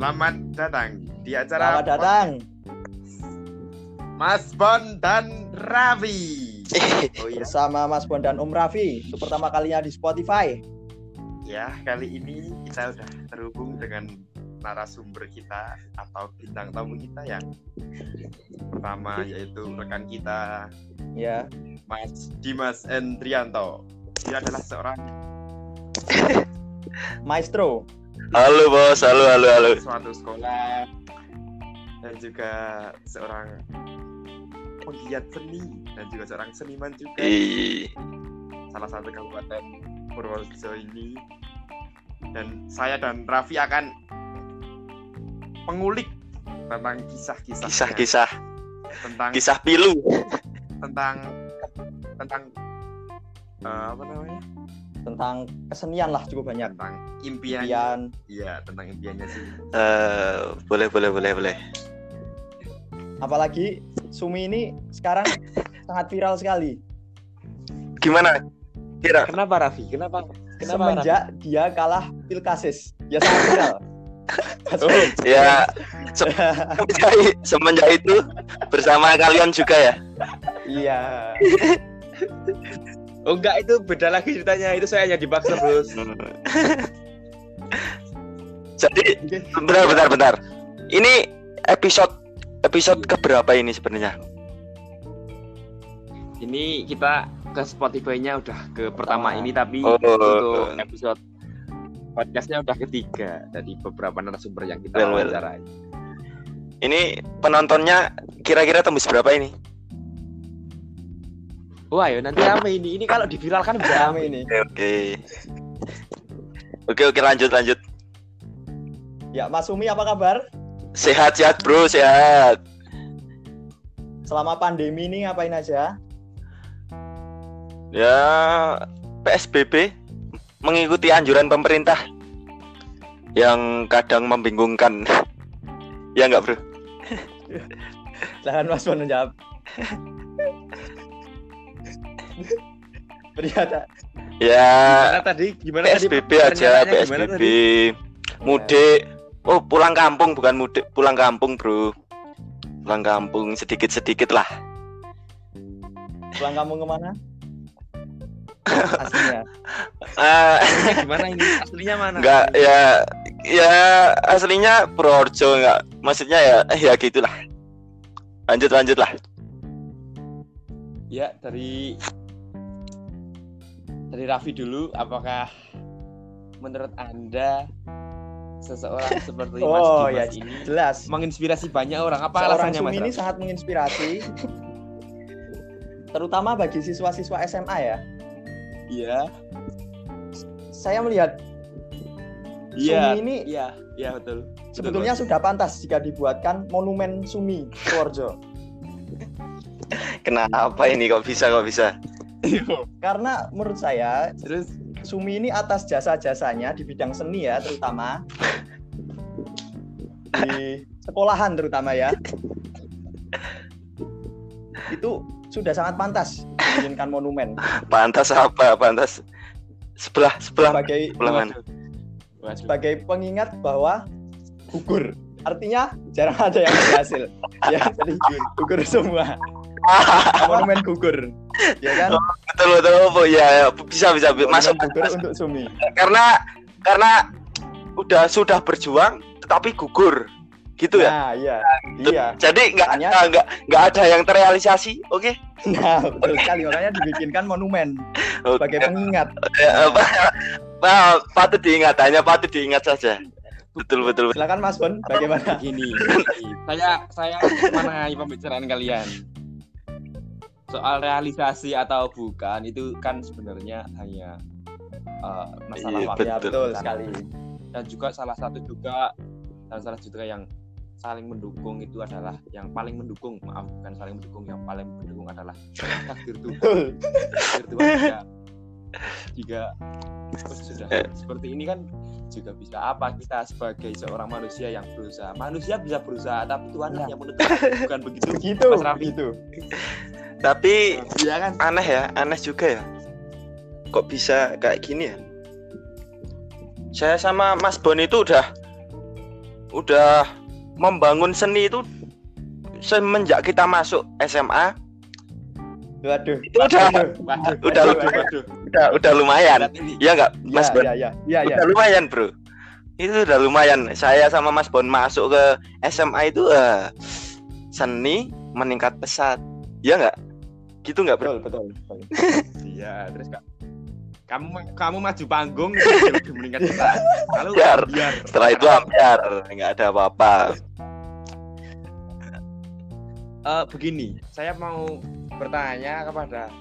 Selamat datang di acara Selamat datang. Mas Bon dan Raffi. Oh iya, Bersama Mas Bon dan Om Raffi. Itu pertama kalinya di Spotify. ya kali ini kita udah terhubung dengan narasumber kita atau bintang tamu kita yang pertama yaitu rekan kita Ya. Mas Dimas Endrianto. Dia adalah seorang Maestro. Halo bos, halo halo halo. suatu sekolah. Dan juga seorang penggiat seni dan juga seorang seniman juga. Ih, salah satu kabupaten Purworejo ini. Dan saya dan Raffi akan mengulik tentang kisah-kisah kisah-kisah, tentang kisah pilu. tentang tentang eh, apa namanya Tentang kesenian lah cukup banyak. tentang impian Impian. iya tentang impiannya sih Eh, boleh boleh boleh boleh. Apalagi Sumi ini sekarang sangat viral sekali. Gimana? Kira Kenapa Raffi? Kenapa? Kenapa Semenjak dia kalah Pilkasis. Ya sangat viral. ya semenjak, semenjak itu bersama kalian juga ya. Iya. Oh enggak itu beda lagi ceritanya. Itu saya hanya dipaksa bros. Jadi bentar bentar bentar. Ini episode episode keberapa ini sebenarnya? Ini kita ke Spotify-nya udah ke pertama Pertama. ini tapi Oh. untuk episode podcastnya udah ketiga dari beberapa narasumber yang kita Well, well. wawancarai. Ini penontonnya kira-kira tembus berapa ini? Wah ya nanti rame ini. Ini kalau diviralkan bisa Rame ini. Oke oke. Oke oke lanjut lanjut. Ya, Mas Sumi apa kabar? Sehat sehat bro sehat. Selama pandemi ini ngapain aja? Ya PSBB mengikuti anjuran pemerintah yang kadang membingungkan. ya enggak bro? Silahkan Mas menjawab. Beri ada. Ya Gimana tadi? Gimana tadi? PSBB aja pernyataannya gimana PSBB. tadi? Mudik. Oh pulang kampung bukan mudik pulang kampung bro. Pulang kampung sedikit sedikit lah. Pulang kamu ke mana? Aslinya. Eh, Aslinya gimana ini? Aslinya mana? enggak ya ya aslinya Purworejo enggak maksudnya ya ya gitulah. Lanjut lanjut lah. Ya dari dari Raffi dulu. Apakah menurut anda seseorang seperti Mas Oh Dimas ya, ini jelas. menginspirasi banyak orang? Apa Seorang alasannya Mas? Sumi ini Raffi? sangat menginspirasi. Terutama bagi siswa-siswa SMA ya. Iya. Saya melihat Iya. Sumi ini Iya, iya betul. sebetulnya sudah pantas jika dibuatkan monumen Sumi Purworejo. Kenapa ini kok bisa kok bisa? Karena menurut saya Terus? Sumi ini atas jasa-jasanya di bidang seni ya terutama. Di sekolahan terutama ya. Itu sudah sangat pantas dibikinkan monumen. Pantas apa? Pantas sebelah sebelah. Sebagai sebelah mana? Sebagai pengingat bahwa gugur. Artinya jarang ada yang berhasil. Ya jadi gugur semua. Monumen gugur ya kan? Betul betul oh, ya, ya bisa bisa monumen masuk gugur masuk. untuk Sumi. Karena karena udah sudah berjuang tetapi gugur. Gitu ya? Nah iya. Iya. jadi nggak nggak nggak ada yang terrealisasi oke? Nah betul sekali. Makanya dibikinkan monumen sebagai pengingat. Ya, apa, apa, patut diingat hanya patut diingat saja. Betul betul, betul. silakan Mas Bon bagaimana? Gini, saya saya menengahi pembicaraan kalian. Soal realisasi atau bukan itu kan sebenarnya hanya eh, masalah Iya, waktu Betul. betul sekali. dan juga salah satu juga dan salah satu juga yang saling mendukung itu adalah yang paling mendukung maaf bukan saling mendukung yang paling mendukung adalah takdir Tuhan. Takdir Tuhan jika jika sudah seperti ini kan juga bisa apa kita sebagai seorang manusia yang berusaha. Manusia bisa berusaha tapi Tuhan lah yang menentukan bukan begitu begitu Mas Raffi. begitu tapi iya kan? aneh ya aneh juga ya. Kok bisa kayak gini ya? Saya sama Mas Bon itu udah udah membangun seni itu semenjak kita masuk SMA Waduh. itu udah Waduh, Udah, waduh, waduh. udah udah lumayan. Ya nggak Ya, Mas Bon? ya, ya, ya, ya. udah lumayan bro. Itu udah lumayan. Saya sama Mas Bon masuk ke SMA itu eh, seni meningkat pesat. Ya nggak gitu nggak Betul, betul, betul. Iya, terus kak kamu kamu maju panggung lebih meningkat kita. Kalau Biar. biar setelah itu ambiar nggak ada apa-apa Eh, begini, saya mau bertanya kepada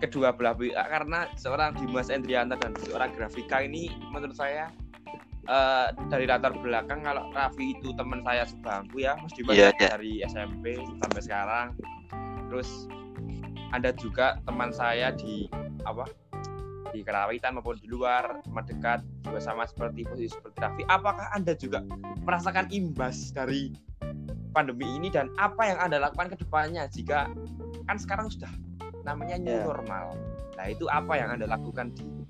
kedua belah pihak karena seorang Dimas Endrianta dan seorang Grafika ini menurut saya eh, dari latar belakang kalau Raffi itu teman saya sebangku ya, Mas Dimas Iya, iya. dari SMP sampai sekarang. Terus ada juga teman saya di apa di kerawitan maupun di luar teman dekat juga sama seperti posisi seperti Raffi. Apakah anda juga merasakan imbas dari pandemi ini dan apa yang anda lakukan ke depannya jika kan sekarang sudah namanya new Ya. normal. Nah itu apa yang anda lakukan di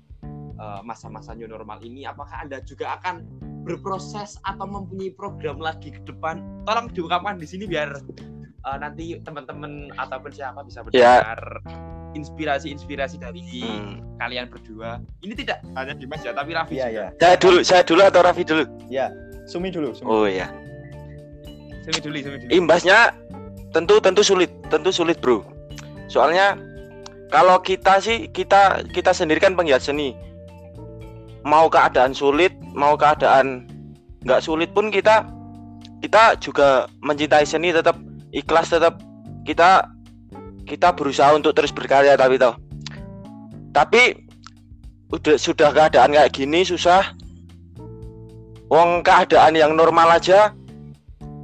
uh, masa-masa new normal ini? Apakah anda juga akan berproses atau mempunyai program lagi ke depan? Tolong diungkapkan di sini biar uh, nanti teman-teman ataupun siapa bisa Ya. mendengar inspirasi-inspirasi dari Hmm. kalian berdua. Ini tidak hanya Dimas ya, tapi Raffi Iya, juga. ya. saya dulu saya dulu atau Raffi dulu Sumi dulu, Sumi. oh ya Sini dulu, sini dulu. imbasnya tentu tentu sulit tentu sulit bro soalnya kalau kita sih kita kita sendiri kan penggiat seni mau keadaan sulit mau keadaan nggak sulit pun kita kita juga mencintai seni tetap ikhlas tetap kita kita berusaha untuk terus berkarya tapi toh. Tapi udah sudah keadaan kayak gini susah. Wong keadaan yang normal aja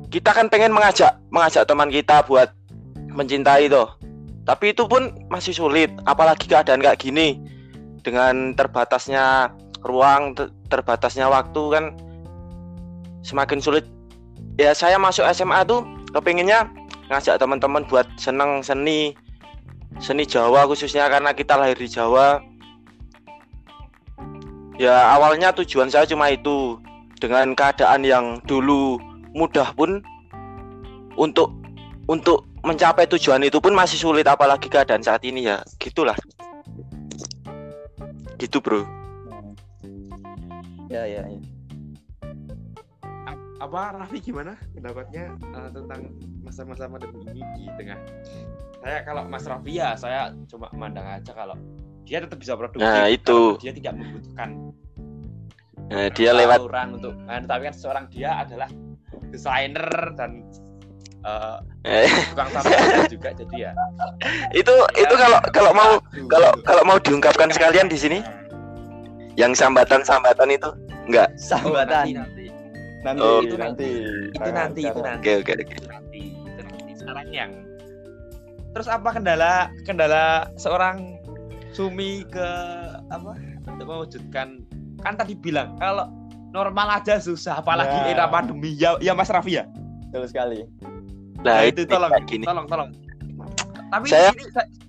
kita kan pengen mengajak mengajak teman kita buat mencintai toh. Tapi itu pun masih sulit apalagi keadaan kayak gini. Dengan terbatasnya ruang ter- terbatasnya waktu kan semakin sulit. Ya saya masuk SMA tuh kepinginnya ngajak teman-teman buat seneng seni seni Jawa khususnya karena kita lahir di Jawa. Ya awalnya tujuan saya cuma itu dengan keadaan yang dulu mudah pun untuk untuk mencapai tujuan itu pun masih sulit apalagi keadaan saat ini ya. Gitulah. Gitu bro. Ya, ya, ya. Apa Raffi gimana pendapatnya eh, tentang masa-masa pandemi ini di tengah? Saya kalau Mas Raffi ya saya cuma memandang aja kalau dia tetap bisa produktif Nah, itu. dia tidak membutuhkan Nah, dia lewat saluran untuk nah, tapi kan seorang dia adalah desainer dan eh, eh, tukang sampah juga jadi ya. Itu itu kalau kalau mau kalau kalau mau diungkapkan sekalian di sini yang sambatan-sambatan itu enggak? Oh, Sambatan. Nanti, Oh, itu nanti. itu nanti itu nanti. Oke oke oke. Itu nanti itu nanti. Sekarang yang terus apa kendala kendala seorang Sumi ke apa untuk mewujudkan kan tadi bilang kalau normal aja susah apalagi Ya. era pandemi. Ya ya Mas Raffi ya? Betul sekali. nah Nah, itu tolong gini. tolong tolong. Tapi Saya-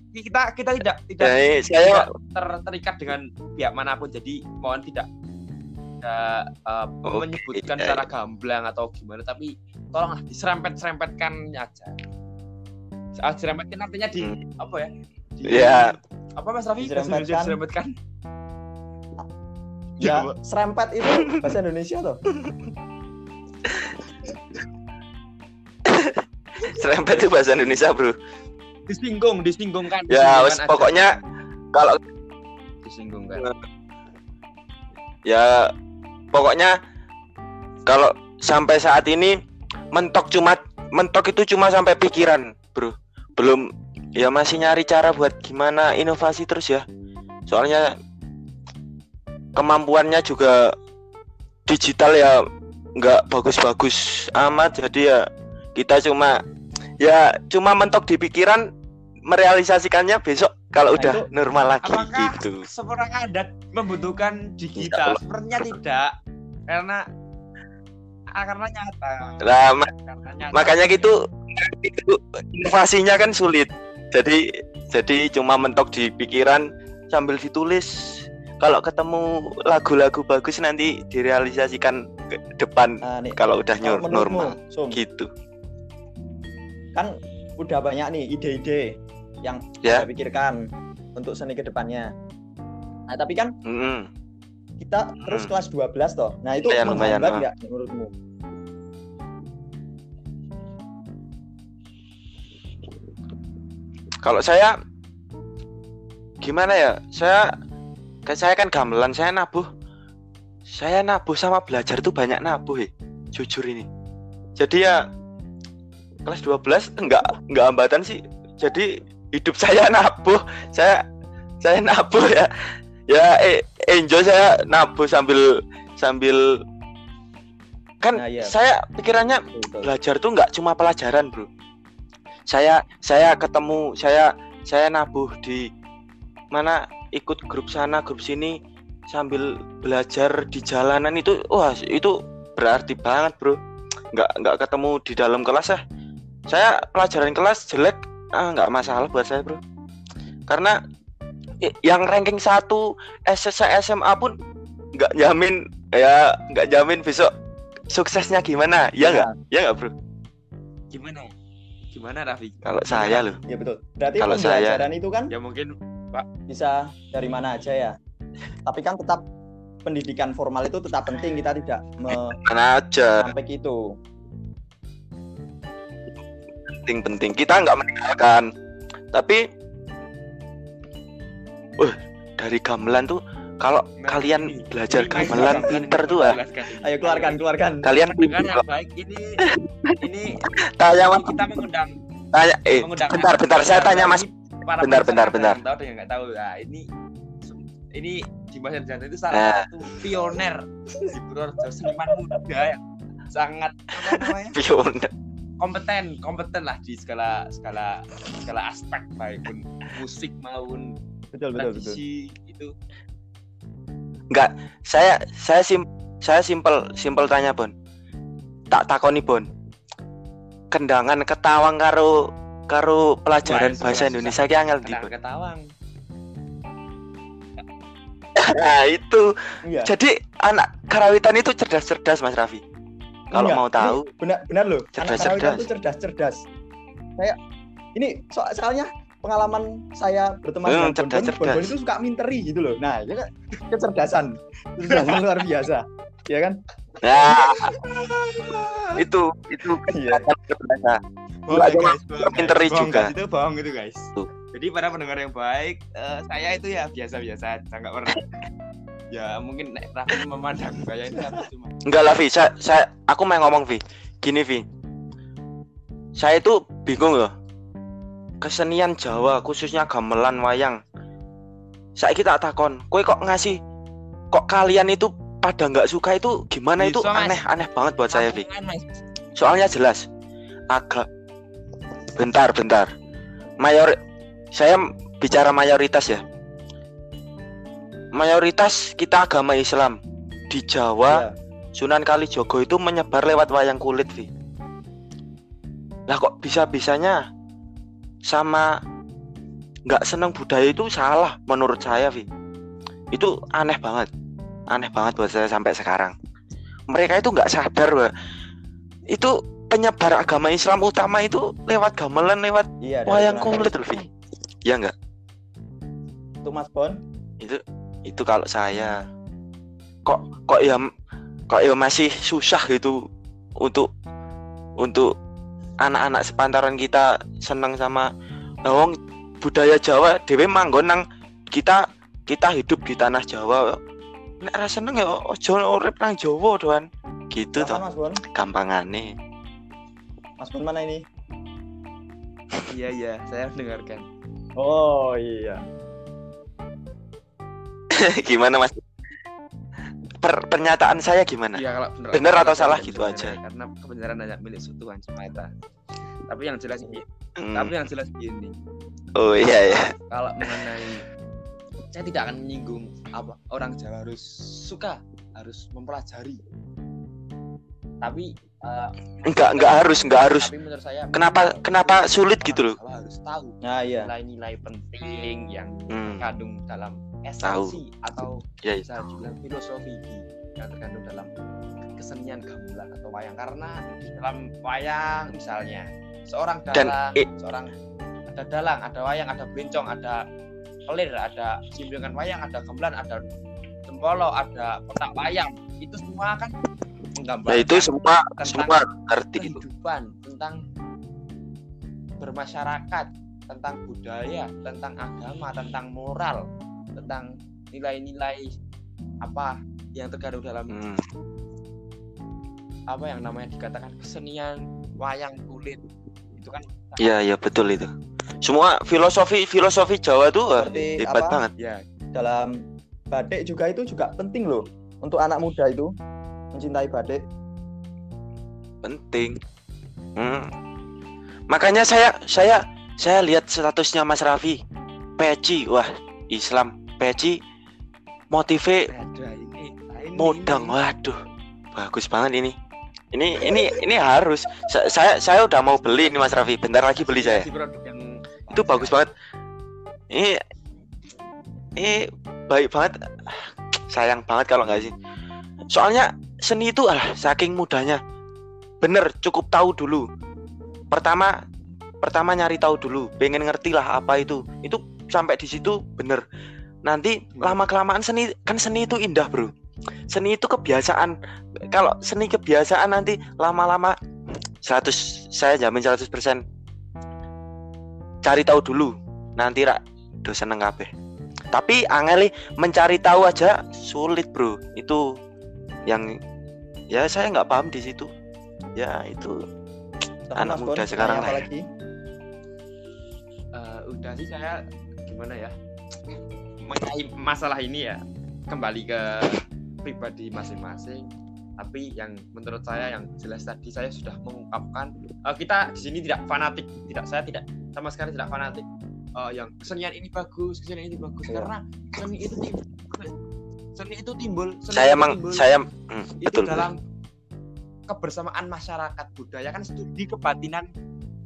ini kita kita tidak tidak Nah, ini saya ter- terikat dengan pihak mana pun jadi mohon tidak tidak uh, Oke, menyebutkan iya, secara gamblang atau gimana tapi tolonglah diserempet-serempetkan aja Ah, serempetkan artinya di Hmm. apa ya di, Ya. apa Mas Raffi bahasa Diserempetkan. Diserempetkan Ya, Coba. serempet itu bahasa Indonesia tuh. serempet itu bahasa Indonesia bro disinggung disinggungkan Ya, disinggungkan wes, aja. pokoknya kalau disinggungkan ya pokoknya kalau sampai saat ini mentok cuma mentok itu cuma sampai pikiran bro. Belum ya masih nyari cara buat gimana inovasi terus ya. Soalnya kemampuannya juga digital ya nggak bagus-bagus amat. Jadi ya kita cuma ya cuma mentok di pikiran merealisasikannya besok kalau Nah, udah itu normal lagi apakah gitu. seorang adat membutuhkan digital? Sepertinya tidak karena ah, karena nyata. Nah, ma- Karena nyata. makanya gitu itu inovasinya kan sulit. Jadi jadi cuma mentok di pikiran sambil ditulis. Kalau ketemu lagu-lagu bagus nanti direalisasikan ke depan Nah, nih, kalau udah menurutmu, normal gitu. kan udah banyak nih ide-ide yang Ya. saya pikirkan untuk seni ke depannya. Nah, tapi kan Mm-mm. kita terus Hmm. kelas 12 toh. Nah, itu Lumayan, lumayan, ah. nggak menurutmu? Kalau saya gimana ya? Saya kan saya kan gamelan, saya nabuh. Saya nabuh sama belajar tuh banyak nabuh, ya. jujur ini. Jadi ya kelas 12 enggak enggak hambatan sih. Jadi hidup saya nabuh, saya saya nabuh ya. Ya eh, enjoy saya nabuh sambil sambil kan Nah, iya. saya pikirannya Betul, betul. belajar tuh nggak cuma pelajaran bro saya saya ketemu saya saya nabuh di mana ikut grup sana grup sini sambil belajar di jalanan itu wah itu berarti banget bro nggak nggak ketemu di dalam kelas ya saya pelajaran kelas jelek ah nggak masalah buat saya bro karena yang ranking satu SSC SMA pun nggak jamin ya nggak jamin besok suksesnya gimana ya nggak ya nggak bro Gimana? Gimana Raffi? kalau saya loh Iya betul. Berarti Kalau saya- itu kan Ya mungkin bisa dari mana aja ya. Tapi kan tetap pendidikan formal itu tetap penting kita tidak me- mana aja sampai gitu. Penting-penting. Kita nggak meninggalkan. Tapi uh dari gamelan tuh kalau Nah, kalian ini. belajar Ini gamelan pinter ini tuh ah. Ayo keluarkan, keluarkan. kalian Pendengar yang baik ini ini tanya mas. kita mengundang. Tanya eh mengundang. bentar bentar saya tanya mas. Para Bentar, bentar, bentar. yang tahu ada yang nggak tahu? Nah ini ini Dimas Sarjana itu Nah. salah satu pioner. Di Purworejo seniman muda yang sangat apa namanya? Pioner kompeten kompeten lah di segala segala segala aspek baik pun musik maupun Betul, betul, betul. tradisi itu saya saya sim saya simpel simpel tanya bon. Tak takoni bon. Kendangan ketawang karo karo pelajaran Wah, bahasa Indonesia ki angel di ketawang. Nah itu. Iya. jadi anak karawitan itu cerdas-cerdas Mas Raffi kalau Enggak, mau tahu benar benar loh. Cerdas, Anak cerdas. itu cerdas-cerdas. Saya ini so soalnya pengalaman saya berteman Hmm, dengan cerdas, Bonbon, Bonbon cerdas. itu suka minteri gitu loh. Nah, itu kan kecerdasan. Kecerdasan luar biasa. Ya kan? nah itu itu Iya. biasa bohong ya, cuma guys, bohong, juga. itu bohong itu guys Tuh. jadi para pendengar yang baik eh, saya itu ya biasa-biasa nggak pernah ya mungkin nek Raffi memandang saya itu apa cuma enggak lah Vi. Saya, saya aku mau ngomong Vi. Gini Vi. Saya itu bingung loh. Kesenian Jawa khususnya gamelan wayang. Saya kita takon kue kok ngasih kok kalian itu pada nggak suka itu gimana itu? Bisa, Mas. aneh aneh banget buat saya Vi. Soalnya jelas agak bentar bentar. Mayor saya bicara mayoritas ya mayoritas kita agama Islam. Di Jawa Iya. Sunan Kalijogo itu menyebar lewat wayang kulit Vi. Lah kok bisa bisanya sama nggak seneng budaya itu salah menurut saya Vi. Itu aneh banget. Aneh banget buat saya sampai sekarang. Mereka itu nggak sadar bahwa itu penyebar agama Islam utama itu lewat gamelan lewat Iya. wayang kulit Vi. Ya nggak? Untuk Mas Bon, itu kalau saya. Kok kok ya kok ya masih susah gitu untuk untuk anak-anak sepantaran kita senang sama lawang budaya Jawa. Dewe manggon nang kita kita hidup di tanah Jawa. Nek ra seneng ya ojo urip nang Jawa doan gitu toh. Gampangane. Mas Bon mana ini? iya iya. Saya mendengarkan Oh iya. gimana Mas Per- pernyataan saya gimana Iya kalau bener, Bener atau salah gitu aja. Karena kebenaran hanya milik Tuhan semata. Tapi yang jelas ini, Hmm. tapi yang jelas begini, oh iya ya kalau mengenai saya tidak akan menyinggung apa orang Jawa harus suka, harus mempelajari. Tapi eh, enggak enggak harus enggak harus Tapi menurut saya Kenapa- kenapa sulit gitu loh? Harus tahu Nah iya. nilai-nilai penting yang Hmm. kandung dalam esensi atau Ya, ya. bisa dibilang filosofi yang terkandung dalam kesenian gamelan atau wayang karena dalam wayang misalnya seorang Dan, dalang eh, seorang ada dalang ada wayang ada bencong ada pelir ada simbengan wayang ada gamelan ada cempolo ada kotak wayang itu semua kan menggambarkan Nah, itu semua tentang semua itu. kehidupan tentang bermasyarakat tentang budaya tentang agama tentang moral tentang nilai-nilai apa yang terkandung dalam Hmm. apa yang namanya dikatakan kesenian wayang kulit itu kan Iya, iya betul itu. Semua filosofi filosofi Jawa tuh Seperti hebat apa? banget. ya dalam batik juga itu juga penting loh untuk anak muda itu mencintai batik Penting. Hmm. Makanya saya saya saya lihat statusnya Mas Raffi. Peci, wah, Islam peci motive ada ini ini modang. Waduh. Bagus banget ini. Ini ini ini harus. Sa- Saya saya udah mau beli ini Mas Raffi. Bentar lagi beli saya. Yang Itu bagus banget. Ini ini baik banget. Sayang banget kalau nggak sih. Soalnya seni itu ah saking mudahnya. Bener, cukup tahu dulu. Pertama pertama nyari tahu dulu, pengen ngerti lah apa itu. Itu sampai di situ bener. Nanti lama kelamaan seni kan seni itu indah, Bro. Seni itu kebiasaan. Kalau seni kebiasaan nanti lama-lama 100 saya jamin 100% cari tahu dulu nanti rak do seneng kabeh tapi angeli mencari tahu aja sulit bro itu yang ya saya nggak paham di situ ya itu Tapi Anak muda Bon, sekarang lah ya. lagi Eh, udah sih saya gimana ya mengenai masalah ini ya. Kembali ke pribadi masing-masing. Tapi yang menurut saya yang jelas tadi saya sudah mengungkapkan eh, kita di sini tidak fanatik. Tidak saya tidak sama sekali tidak fanatik. Eh, yang kesenian ini bagus kesenian ini bagus. Iya. karena seni itu timbul seni itu timbul seni saya itu emang timbul saya hmm, itu betul dalam kebersamaan masyarakat budaya. Kan studi kebatinan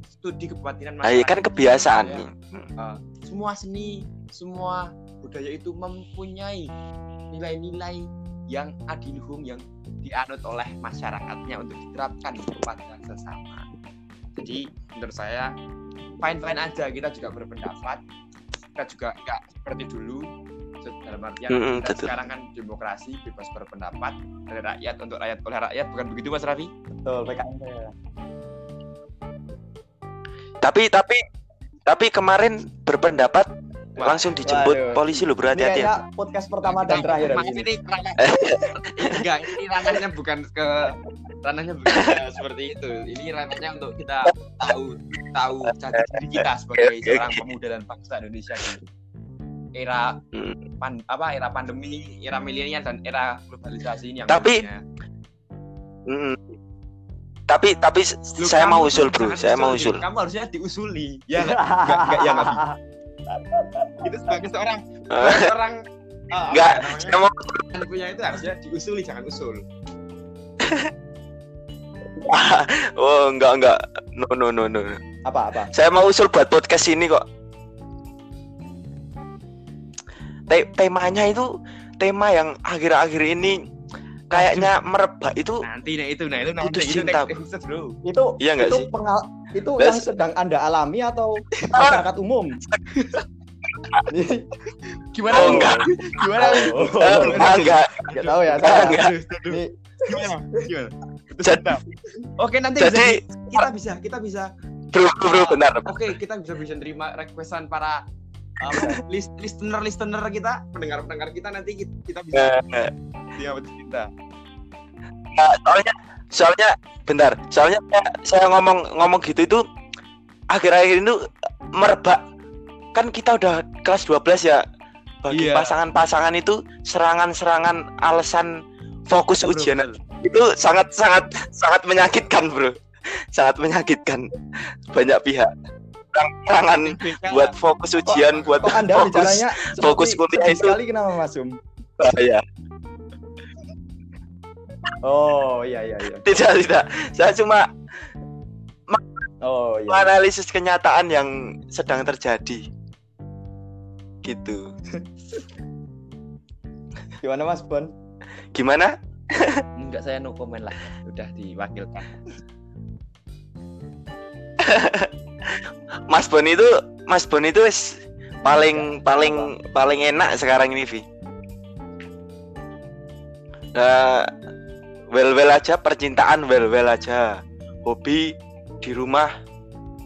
studi kebatinan Nah, iya kan kebiasaan budaya. Uh, semua seni semua budaya itu mempunyai nilai-nilai yang adiluhung yang dianut oleh masyarakatnya untuk diterapkan kepada sesama. Jadi menurut saya fine fine aja. Kita juga berpendapat. Kita juga nggak seperti dulu. Dalam artian Mm-mm, kita betul. sekarang kan demokrasi bebas berpendapat. Dari rakyat untuk rakyat oleh rakyat. Bukan begitu mas Raffi? Betul PKN saya tapi tapi tapi kemarin berpendapat langsung dijemput waduh. polisi lo berhati-hati ya podcast pertama dan Nah, terakhir hari ini ini enggak ini ranahnya bukan ke ranahnya bukan ke seperti itu ini ranahnya untuk kita tahu tahu jati diri kita sebagai seorang pemuda dan bangsa Indonesia di era Hmm. pan, apa era pandemi era milenial dan era globalisasi ini yang Tapi- Mm-mm. tapi tapi Loh, saya kamu mau usul bro saya mau usul. kamu harusnya diusuli ya nggak nggak nggak ya nggak itu sebagai seorang seorang eh, apa Nggak, saya mau punya itu harusnya diusuli jangan usul oh enggak enggak no no no no apa apa saya mau usul buat podcast ini kok Te- temanya itu tema yang akhir-akhir ini kayaknya merebak itu nanti nah itu nah itu nanti Putus itu cinta, bro itu Iya nggak itu sih? pengal- itu Terus- yang sedang anda alami atau masyarakat umum? Gimana? Oh, Bro? enggak. gimana? Oh, Eh, enggak enggak. nggak tahu ya Enggak, saya. enggak. ini gimana? Gimana? Jadi- oke nanti jadi bisa, kita bisa kita bisa. Bro bro benar. Oke kita bisa bisa terima requestan para um, list, listener listener kita pendengar pendengar kita nanti kita, kita bisa dia cinta Nah, soalnya soalnya bentar. Soalnya saya, saya ngomong ngomong gitu itu akhir-akhir itu merebak. Kan kita udah kelas 12 ya bagi Iya. pasangan-pasangan itu serangan-serangan alasan fokus Betul, ujian betul. itu sangat sangat sangat menyakitkan bro. Sangat menyakitkan. Banyak pihak. Serangan buat fokus ujian buat kok anda fokus bicaranya fokus kuliah itu. sekali kenapa Mas Sum? Bahaya oh iya iya iya tidak tidak saya cuma oh iya menganalisis kenyataan yang sedang terjadi gitu Gimana Mas Bon? Gimana? Enggak saya no comment lah. Udah diwakilkan. Mas Bon itu Mas Bon itu wis paling paling paling enak sekarang ini Vi. Nah, well well aja percintaan well well aja. Hobi di rumah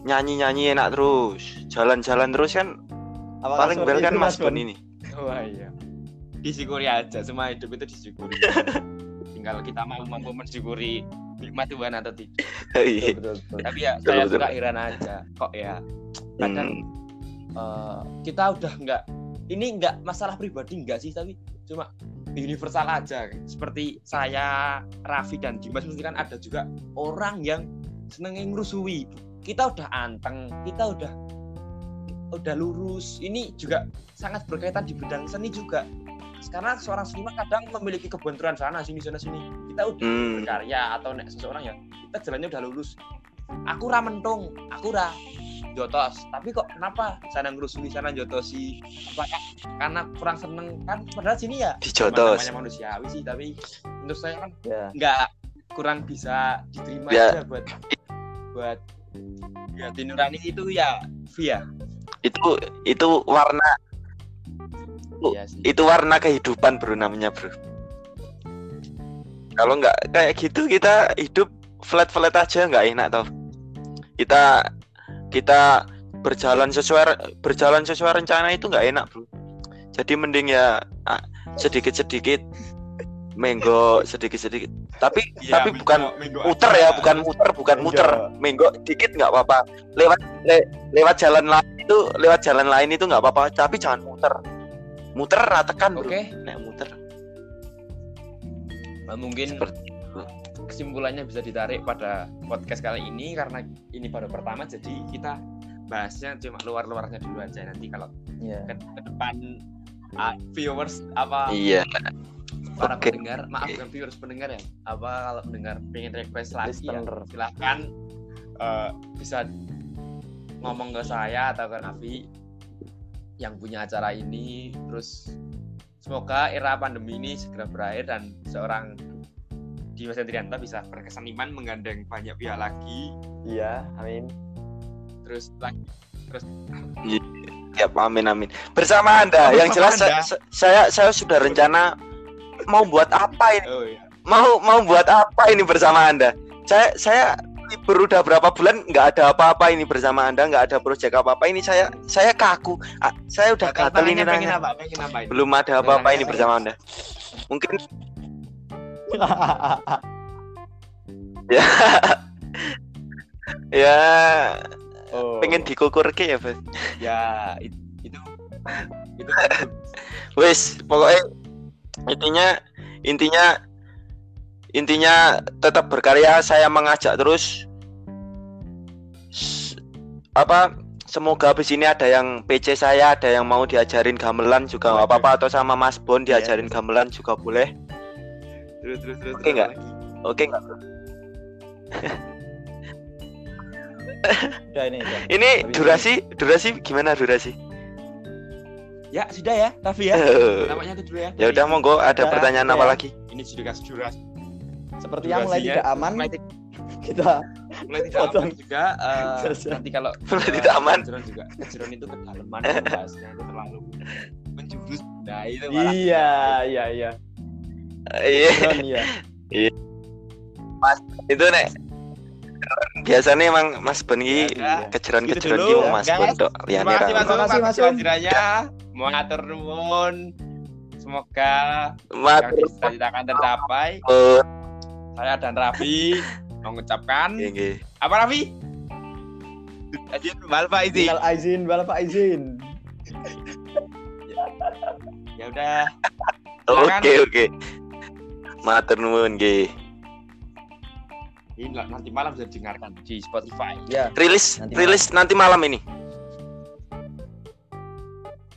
nyanyi nyanyi enak terus, jalan-jalan terus kan Apakah paling well kan Mas Bon ini. Wah iya. Disyukuri aja, semua hidup itu disyukuri. Tinggal kita mau mampu mensyukuri nikmat Tuhan atau tidak. Iya. Betul, betul, betul. Tapi ya Betul, saya betul. suka heran aja. Kok ya kadang Hmm, eh, kita udah nggak ini nggak masalah pribadi nggak sih tapi cuma universal aja. Seperti saya Raffi dan Dimas mesti kan ada juga orang yang seneng ngerusui. Kita udah anteng kita udah udah lurus. Ini juga sangat berkaitan di bidang seni juga. Karena seorang seniman kadang memiliki kebenturan sana sini sana sini. Kita udah Hmm. berkarya atau seseorang ya kita jalannya udah lurus. Aku ra mentung aku ra jotos tapi kok kenapa sana ngerusui sana jotosi apakah karena kurang seneng kan padahal sini ya Dijotos. namanya manusiawi sih tapi menurut saya kan Ya. nggak kurang bisa diterima Ya. aja buat buat ya nurani itu ya via Itu itu warna Iya sih. itu warna kehidupan bro namanya bro. Kalau nggak kayak gitu kita hidup flat flat aja nggak enak toh. Kita kita berjalan sesuai berjalan sesuai rencana itu nggak enak bro. Jadi mending ya sedikit sedikit menggo sedikit sedikit. Tapi Iya, tapi minggu- bukan minggu muter aja. ya, bukan muter, bukan muter. Menggo dikit nggak apa-apa. Lewat le- lewat jalan lain itu lewat jalan lain itu nggak apa-apa, tapi jangan muter. Muter ratakan bro. Oke, Nek muter. nah, mungkin Seperti kesimpulannya bisa ditarik pada podcast kali ini karena ini baru pertama jadi kita bahasnya cuma luar-luarnya dulu aja nanti kalau Iya. ke, ke depan ah, viewers apa Iya. para Oke. pendengar maaf bukan viewers pendengar ya apa kalau pendengar pengen request lagi ya silahkan eh, bisa ngomong ke saya atau ke Nafi yang punya acara ini terus semoga era pandemi ini segera berakhir dan seorang Dimas Hendrianto bisa berkeseniman menggandeng banyak pihak lagi Iya, amin. terus lagi Ya, amin amin. Bersama Anda, yang jelas Anda. sa- saya saya sudah rencana mau buat apa ini? oh iya Mau mau buat apa ini bersama Anda? Saya saya libur udah berapa bulan nggak ada apa-apa ini bersama Anda, nggak ada proyek apa-apa ini saya saya kaku. Saya udah gatel ini nanya. apa apa ini? Belum ada apa-apa ini bersama Anda. Mungkin ya ya oh. pengen dikukur ke ya, Bos. ya it- itu itu Wes, pokoknya intinya intinya intinya tetap berkarya. Saya mengajak terus apa? Semoga habis ini ada yang PC saya, ada yang mau diajarin gamelan juga nggak apa-apa atau sama Mas Bon diajarin gamelan juga boleh. Terus terus terus Oke nggak? Oke nggak? Udah ini. udah. Ini Habis durasi durasi gimana durasi? ya sudah ya Raffi ya namanya itu dulu ya ya udah monggo ada Ya, pertanyaan ya. apa lagi? ini sudah durasi Sepertinya mulai tidak aman. mulai, Kita mulai tidak Potong. aman juga Selesai. nanti kalau Mulai eh, tidak aman. kejuruan juga kejuruan itu kedalaman bahasnya itu terlalu menjurus nah itu malah Iya, iya, iya. Iya. Drone, iya. itu nek biasanya emang Mas Ben ki Ya, kejeron Gitu kejeron dulu, ki ya, Mas. Ben tok terima liyane kasih ra. Mas Terima kasih, Mas Um. Hadirannya mengatur nuwun semoga Mas yang dicita-citakan tercapai saya dan Raffi mengucapkan apa Raffi? Izin Mbak Alfa izin. Minal aizin, wal faizin. Ya udah. Oke oke. Matur nuwun nggih. Ini nanti malam bisa didengarkan di Spotify. Ya, Rilis Nanti rilis nanti malam ini.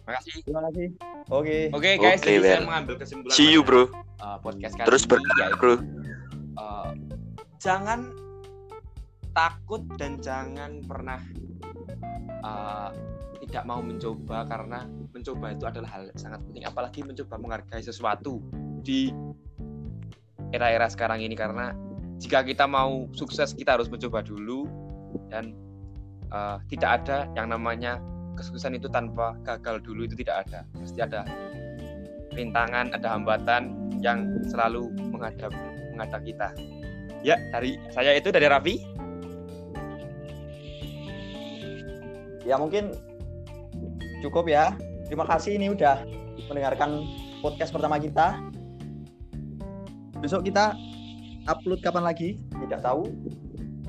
Makasih. terima kasih. Oke. Oke guys, Oke, jadi saya well. mengambil kesimpulan See you, Bro. uh, podcast kali Terus bergerak, Bro. uh, jangan takut dan jangan pernah uh, tidak mau mencoba karena mencoba itu adalah hal yang sangat penting apalagi mencoba menghargai sesuatu di era-era sekarang ini karena jika kita mau sukses kita harus mencoba dulu dan eh, tidak ada yang namanya kesuksesan itu tanpa gagal dulu itu tidak ada pasti ada rintangan ada hambatan yang selalu menghadap menghadap kita ya dari saya itu dari Raffi Ya mungkin cukup ya. Terima kasih ini udah mendengarkan podcast pertama kita. Besok kita upload kapan lagi? Tidak tahu.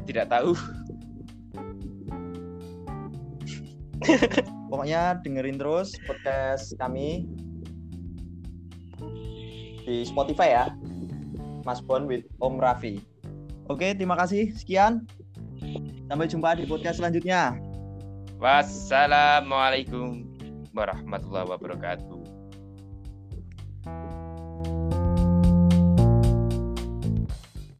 tidak tahu Pokoknya dengerin terus podcast kami di Spotify ya. Mas Bon with Om Raffi. Oke, terima kasih. Sekian. Sampai jumpa di podcast selanjutnya. wassalamualaikum warahmatullahi wabarakatuh